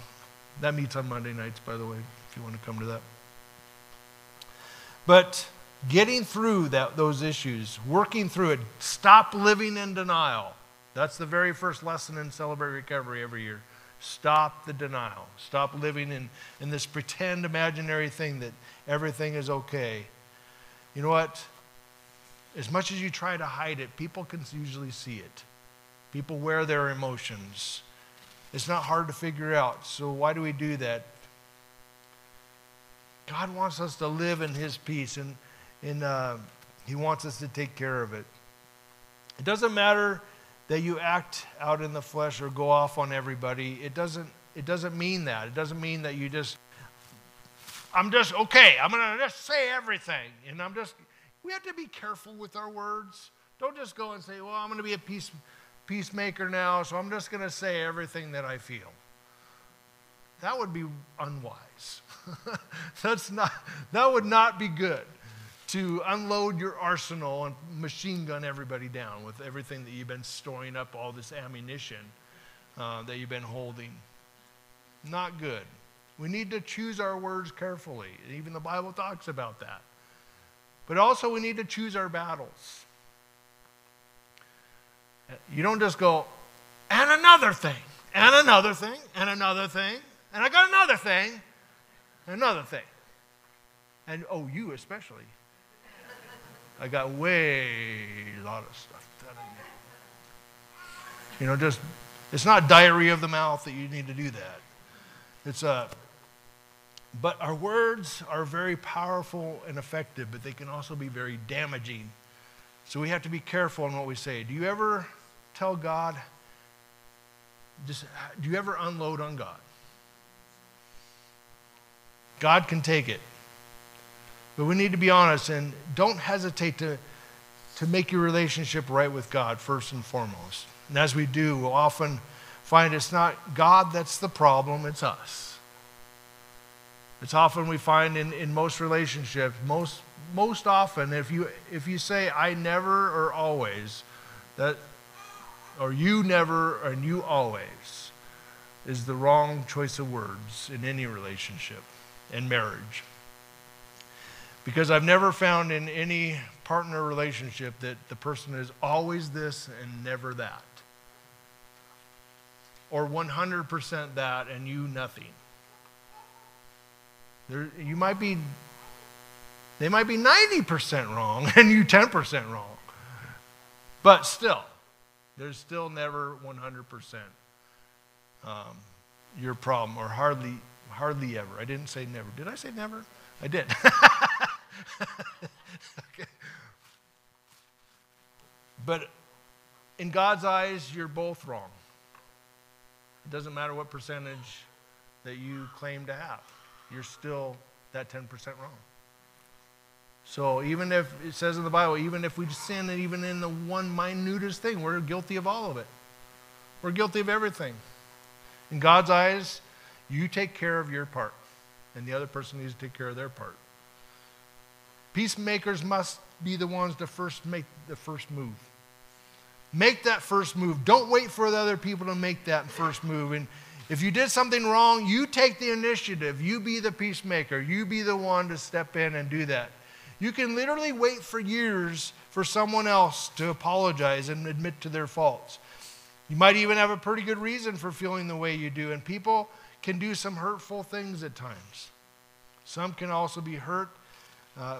that meets on Monday nights, by the way, if you want to come to that. But getting through that, those issues, working through it, stop living in denial. That's the very first lesson in Celebrate Recovery every year. Stop the denial. Stop living in, in this pretend imaginary thing that everything is okay. You know what? As much as you try to hide it, people can usually see it. People wear their emotions. It's not hard to figure out. So, why do we do that? God wants us to live in His peace, and, and uh, He wants us to take care of it. It doesn't matter that you act out in the flesh or go off on everybody. It doesn't, it doesn't mean that. It doesn't mean that you just, I'm just, okay, I'm going to just say everything. And I'm just, we have to be careful with our words. Don't just go and say, well, I'm going to be a peace, peacemaker now, so I'm just going to say everything that I feel. That would be unwise. That's not, that would not be good to unload your arsenal and machine gun everybody down with everything that you've been storing up, all this ammunition uh, that you've been holding. Not good. We need to choose our words carefully. Even the Bible talks about that. But also, we need to choose our battles. You don't just go, and another thing, and another thing, and another thing, and I got another thing, another thing. And oh, you especially. I got way a lot of stuff You know, just it's not diarrhea of the mouth that you need to do that. It's a uh, but our words are very powerful and effective, but they can also be very damaging. So we have to be careful in what we say. Do you ever tell God, just, do you ever unload on God? God can take it. But we need to be honest and don't hesitate to, to make your relationship right with God first and foremost. And as we do, we'll often find it's not God that's the problem, it's us. It's often we find in, in most relationships, most, most often, if you, if you say, I never or always, that, or you never and you always, is the wrong choice of words in any relationship and marriage. Because I've never found in any partner relationship that the person is always this and never that. or 100% that and you nothing. There, you might be, they might be 90% wrong and you 10% wrong. But still, there's still never 100% um, your problem, or hardly, hardly ever. I didn't say never. Did I say never? I did. okay. But in God's eyes, you're both wrong. It doesn't matter what percentage that you claim to have, you're still that 10% wrong. So even if it says in the Bible, even if we sin, and even in the one minutest thing, we're guilty of all of it. We're guilty of everything. In God's eyes, you take care of your part, and the other person needs to take care of their part. Peacemakers must be the ones to first make the first move. Make that first move. Don't wait for the other people to make that first move. And if you did something wrong, you take the initiative. You be the peacemaker. You be the one to step in and do that. You can literally wait for years for someone else to apologize and admit to their faults. You might even have a pretty good reason for feeling the way you do, and people can do some hurtful things at times. Some can also be hurt. Uh,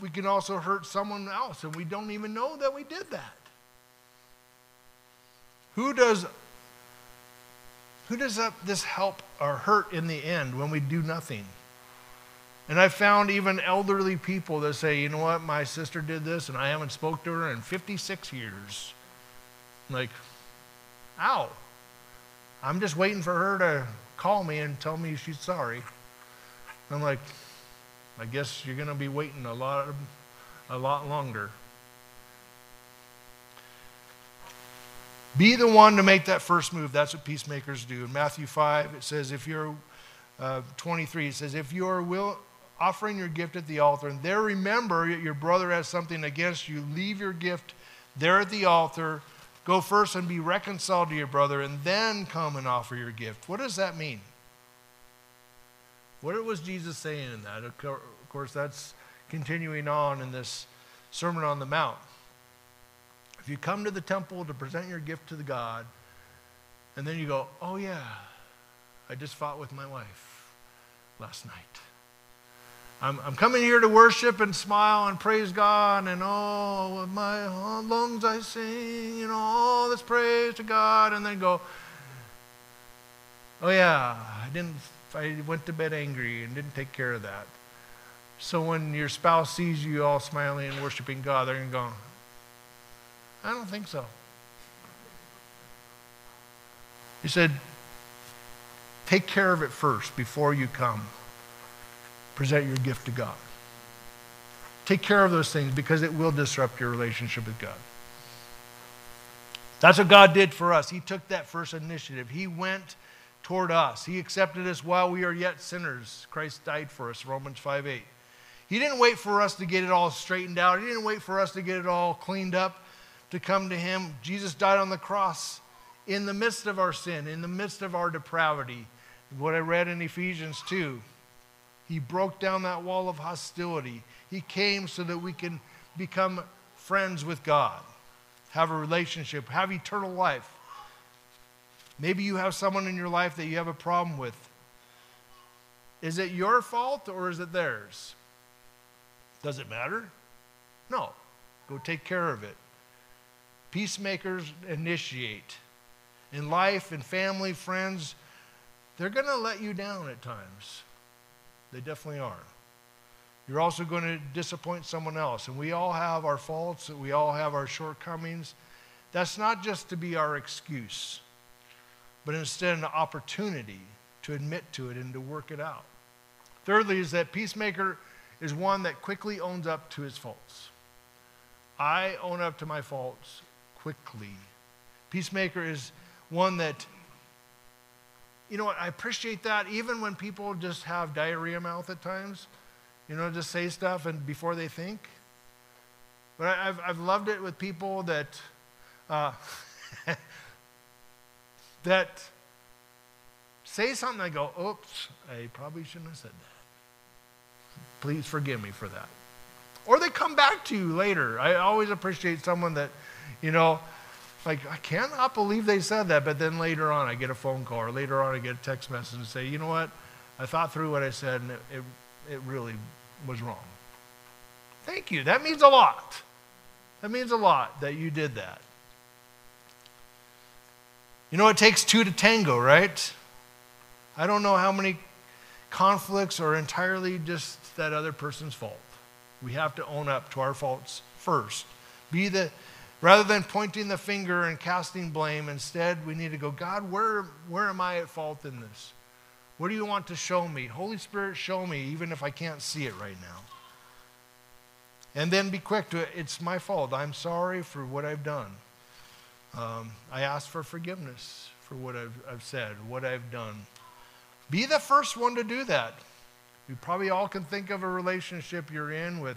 we can also hurt someone else, and we don't even know that we did that. Who does who does this help or hurt in the end when we do nothing? And I found even elderly people that say, you know what, my sister did this and I haven't spoke to her in 56 years. I'm like, ow. I'm just waiting for her to call me and tell me she's sorry. I'm like, I guess you're going to be waiting a lot, a lot longer. Be the one to make that first move. That's what peacemakers do. In Matthew 5, it says, if you're, uh, 23, it says, if you are will, offering your gift at the altar, and there remember your brother has something against you, leave your gift there at the altar. Go first and be reconciled to your brother, and then come and offer your gift. What does that mean? What was Jesus saying in that? Of course, that's continuing on in this Sermon on the Mount. If you come to the temple to present your gift to the God, and then you go, oh yeah, I just fought with my wife last night. I'm, I'm coming here to worship and smile and praise God, and oh, with my lungs I sing, know, all this praise to God, and then go, oh yeah, I didn't, I went to bed angry and didn't take care of that. So when your spouse sees you all smiling and worshiping God, they're going to go, I don't think so. He said, Take care of it first before you come. Present your gift to God. Take care of those things because it will disrupt your relationship with God. That's what God did for us. He took that first initiative. He went toward us. He accepted us while we are yet sinners. Christ died for us, Romans 5 8. He didn't wait for us to get it all straightened out. He didn't wait for us to get it all cleaned up to come to Him. Jesus died on the cross in the midst of our sin, in the midst of our depravity. What I read in Ephesians 2, He broke down that wall of hostility. He came so that we can become friends with God, have a relationship, have eternal life. Maybe you have someone in your life that you have a problem with. Is it your fault or is it theirs? Does it matter? No. Go take care of it. Peacemakers initiate. In life, in family, friends, they're going to let you down at times. They definitely are. You're also going to disappoint someone else. And we all have our faults, we all have our shortcomings. That's not just to be our excuse, but instead an opportunity to admit to it and to work it out. Thirdly, is that peacemaker is one that quickly owns up to his faults. I own up to my faults quickly. Peacemaker is one that, you know what, I appreciate that even when people just have diarrhea mouth at times, you know, just say stuff and before they think. But I, have I've loved it with people that, uh, that say something, I go, oops, I probably shouldn't have said that. Please forgive me for that. Or they come back to you later. I always appreciate someone that you know, Like, I cannot believe they said that. But then later on, I get a phone call, or later on, I get a text message and say, you know what? I thought through what I said, and it, it, it really was wrong. Thank you. That means a lot. That means a lot that you did that. You know, it takes two to tango, right? I don't know how many conflicts are entirely just that other person's fault. We have to own up to our faults first. Be the rather than pointing the finger and casting blame, instead we need to go, God, where, where am I at fault in this? What do you want to show me? Holy Spirit, show me, even if I can't see it right now. And then be quick to it. It's my fault. I'm sorry for what I've done. Um, I ask for forgiveness for what I've, I've said, what I've done. Be the first one to do that. You probably all can think of a relationship you're in with,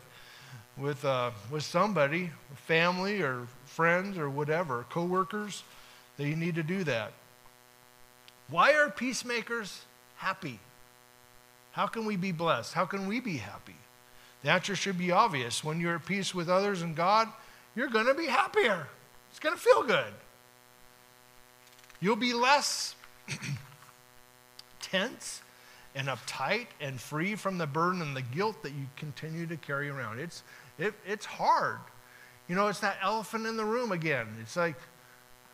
with, uh, with somebody, family or friends or whatever, coworkers, that you need to do that. Why are peacemakers happy? How can we be blessed? How can we be happy? The answer should be obvious. When you're at peace with others and God, you're going to be happier. It's going to feel good. You'll be less tense and uptight and free from the burden and the guilt that you continue to carry around. It's, it, it's hard. You know, it's that elephant in the room again. It's like,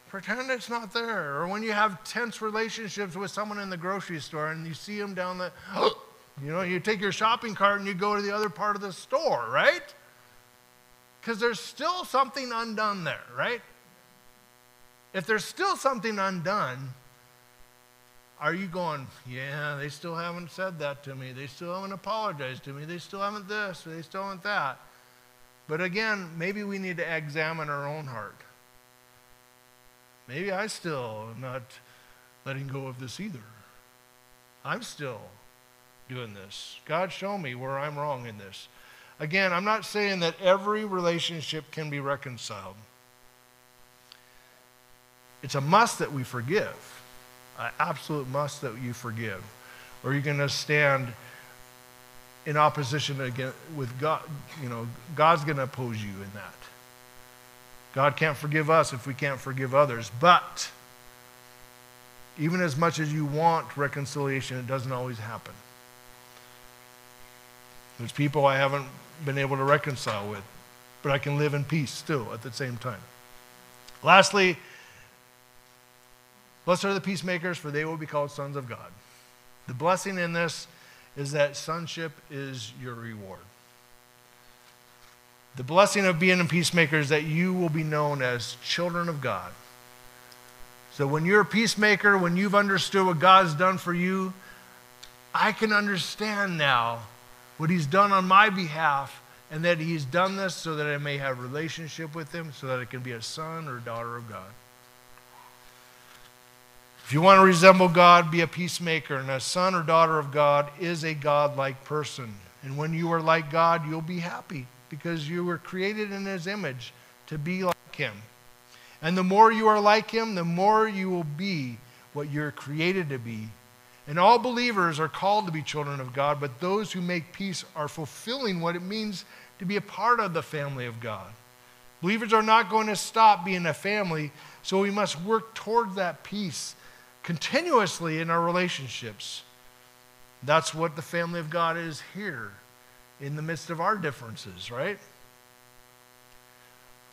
pretend it's not there. Or when you have tense relationships with someone in the grocery store and you see them down the, you know, you take your shopping cart and you go to the other part of the store, right? Because there's still something undone there, right? If there's still something undone, are you going, yeah, they still haven't said that to me. They still haven't apologized to me. They still haven't this. They still haven't that. But again, maybe we need to examine our own heart. Maybe I still am not letting go of this either. I'm still doing this. God, show me where I'm wrong in this. Again, I'm not saying that every relationship can be reconciled. It's a must that we forgive an absolute must that you forgive, or you're going to stand in opposition again with God. You know, God's going to oppose you in that. God can't forgive us if we can't forgive others. But even as much as you want reconciliation, it doesn't always happen. There's people I haven't been able to reconcile with, but I can live in peace still at the same time. Lastly, Blessed are the peacemakers, for they will be called sons of God. The blessing in this is that sonship is your reward. The blessing of being a peacemaker is that you will be known as children of God. So when you're a peacemaker, when you've understood what God's done for you, I can understand now what He's done on my behalf and that He's done this so that I may have relationship with Him, so that I can be a son or daughter of God. If you want to resemble God, be a peacemaker, and a son or daughter of God is a God-like person. And when you are like God, you'll be happy because you were created in His image to be like Him. And the more you are like Him, the more you will be what you're created to be. And all believers are called to be children of God, but those who make peace are fulfilling what it means to be a part of the family of God. Believers are not going to stop being a family, so we must work toward that peace continuously in our relationships. That's what the family of God is here in the midst of our differences, right?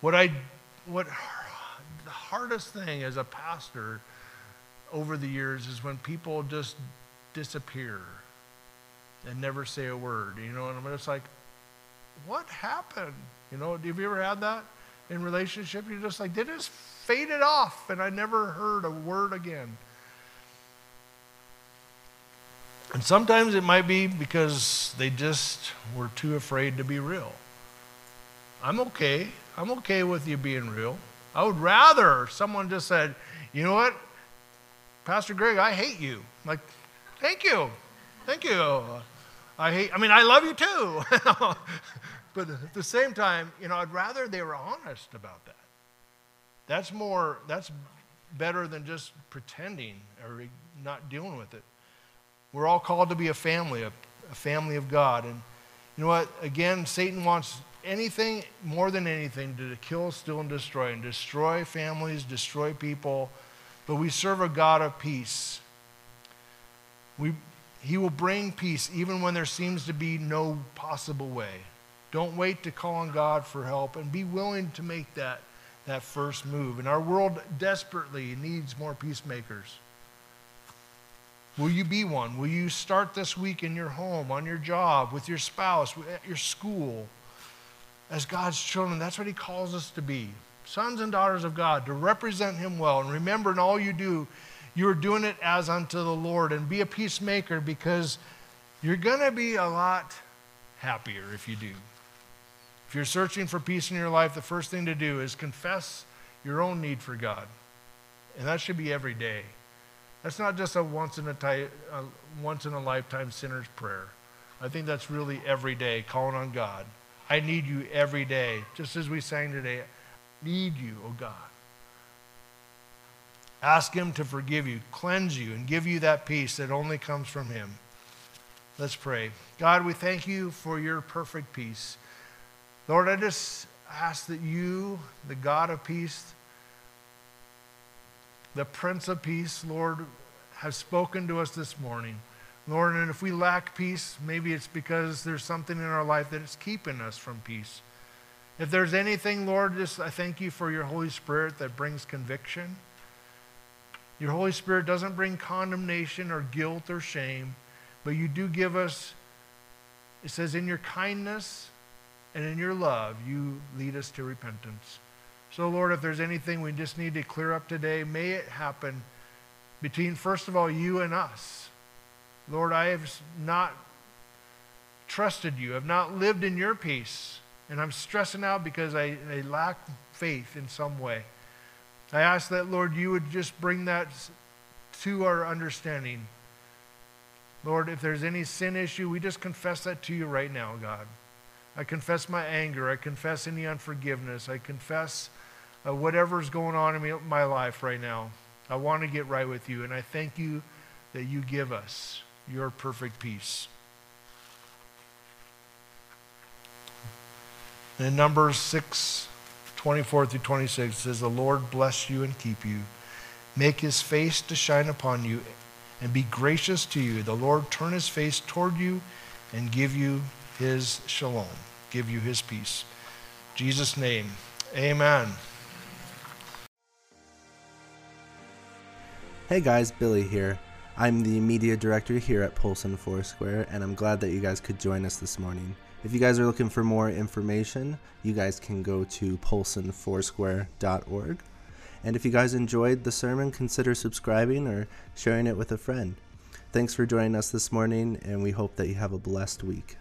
What I what the hardest thing as a pastor over the years is when people just disappear and never say a word, you know, and I'm just like, what happened? You know, have you ever had that in relationship? You're just like, they just faded off and I never heard a word again. And sometimes it might be because they just were too afraid to be real. I'm okay. I'm okay with you being real. I would rather someone just said, you know what, Pastor Greg, I hate you. I'm like, thank you. Thank you. I hate, I mean, I love you too. but at the same time, you know, I'd rather they were honest about that. That's more, that's better than just pretending or not dealing with it. We're all called to be a family, a, a family of God. And you know what? Again, Satan wants anything more than anything to kill, steal, and destroy, and destroy families, destroy people. But we serve a God of peace. We, he will bring peace even when there seems to be no possible way. Don't wait to call on God for help and be willing to make that, that first move. And our world desperately needs more peacemakers. Will you be one? Will you start this week in your home, on your job, with your spouse, at your school? As God's children, that's what He calls us to be sons and daughters of God, to represent Him well. And remember, in all you do, you're doing it as unto the Lord. And be a peacemaker because you're going to be a lot happier if you do. If you're searching for peace in your life, the first thing to do is confess your own need for God. And that should be every day. That's not just a once in a, ty- a once in a lifetime sinner's prayer. I think that's really every day calling on God. I need you every day. Just as we sang today, need you, oh God. Ask Him to forgive you, cleanse you, and give you that peace that only comes from Him. Let's pray. God, we thank you for your perfect peace. Lord, I just ask that you, the God of peace, the Prince of Peace, Lord, has spoken to us this morning. Lord, and if we lack peace, maybe it's because there's something in our life that is keeping us from peace. If there's anything, Lord, just I thank you for your Holy Spirit that brings conviction. Your Holy Spirit doesn't bring condemnation or guilt or shame, but you do give us, it says, in your kindness and in your love, you lead us to repentance. So, Lord, if there's anything we just need to clear up today, may it happen between, first of all, you and us. Lord, I have not trusted you, I've not lived in your peace, and I'm stressing out because I, I lack faith in some way. I ask that, Lord, you would just bring that to our understanding. Lord, if there's any sin issue, we just confess that to you right now, God. I confess my anger. I confess any unforgiveness. I confess uh, whatever's going on in my life right now. I want to get right with you, and I thank you that you give us your perfect peace. In Numbers 6, 24 through 26, says, The Lord bless you and keep you, make his face to shine upon you, and be gracious to you. The Lord turn his face toward you and give you his shalom, give you his peace. Jesus' name, amen. Hey guys, Billy here. I'm the media director here at Polson Foursquare, and I'm glad that you guys could join us this morning. If you guys are looking for more information, you guys can go to polsonfoursquare.org. And if you guys enjoyed the sermon, consider subscribing or sharing it with a friend. Thanks for joining us this morning, and we hope that you have a blessed week.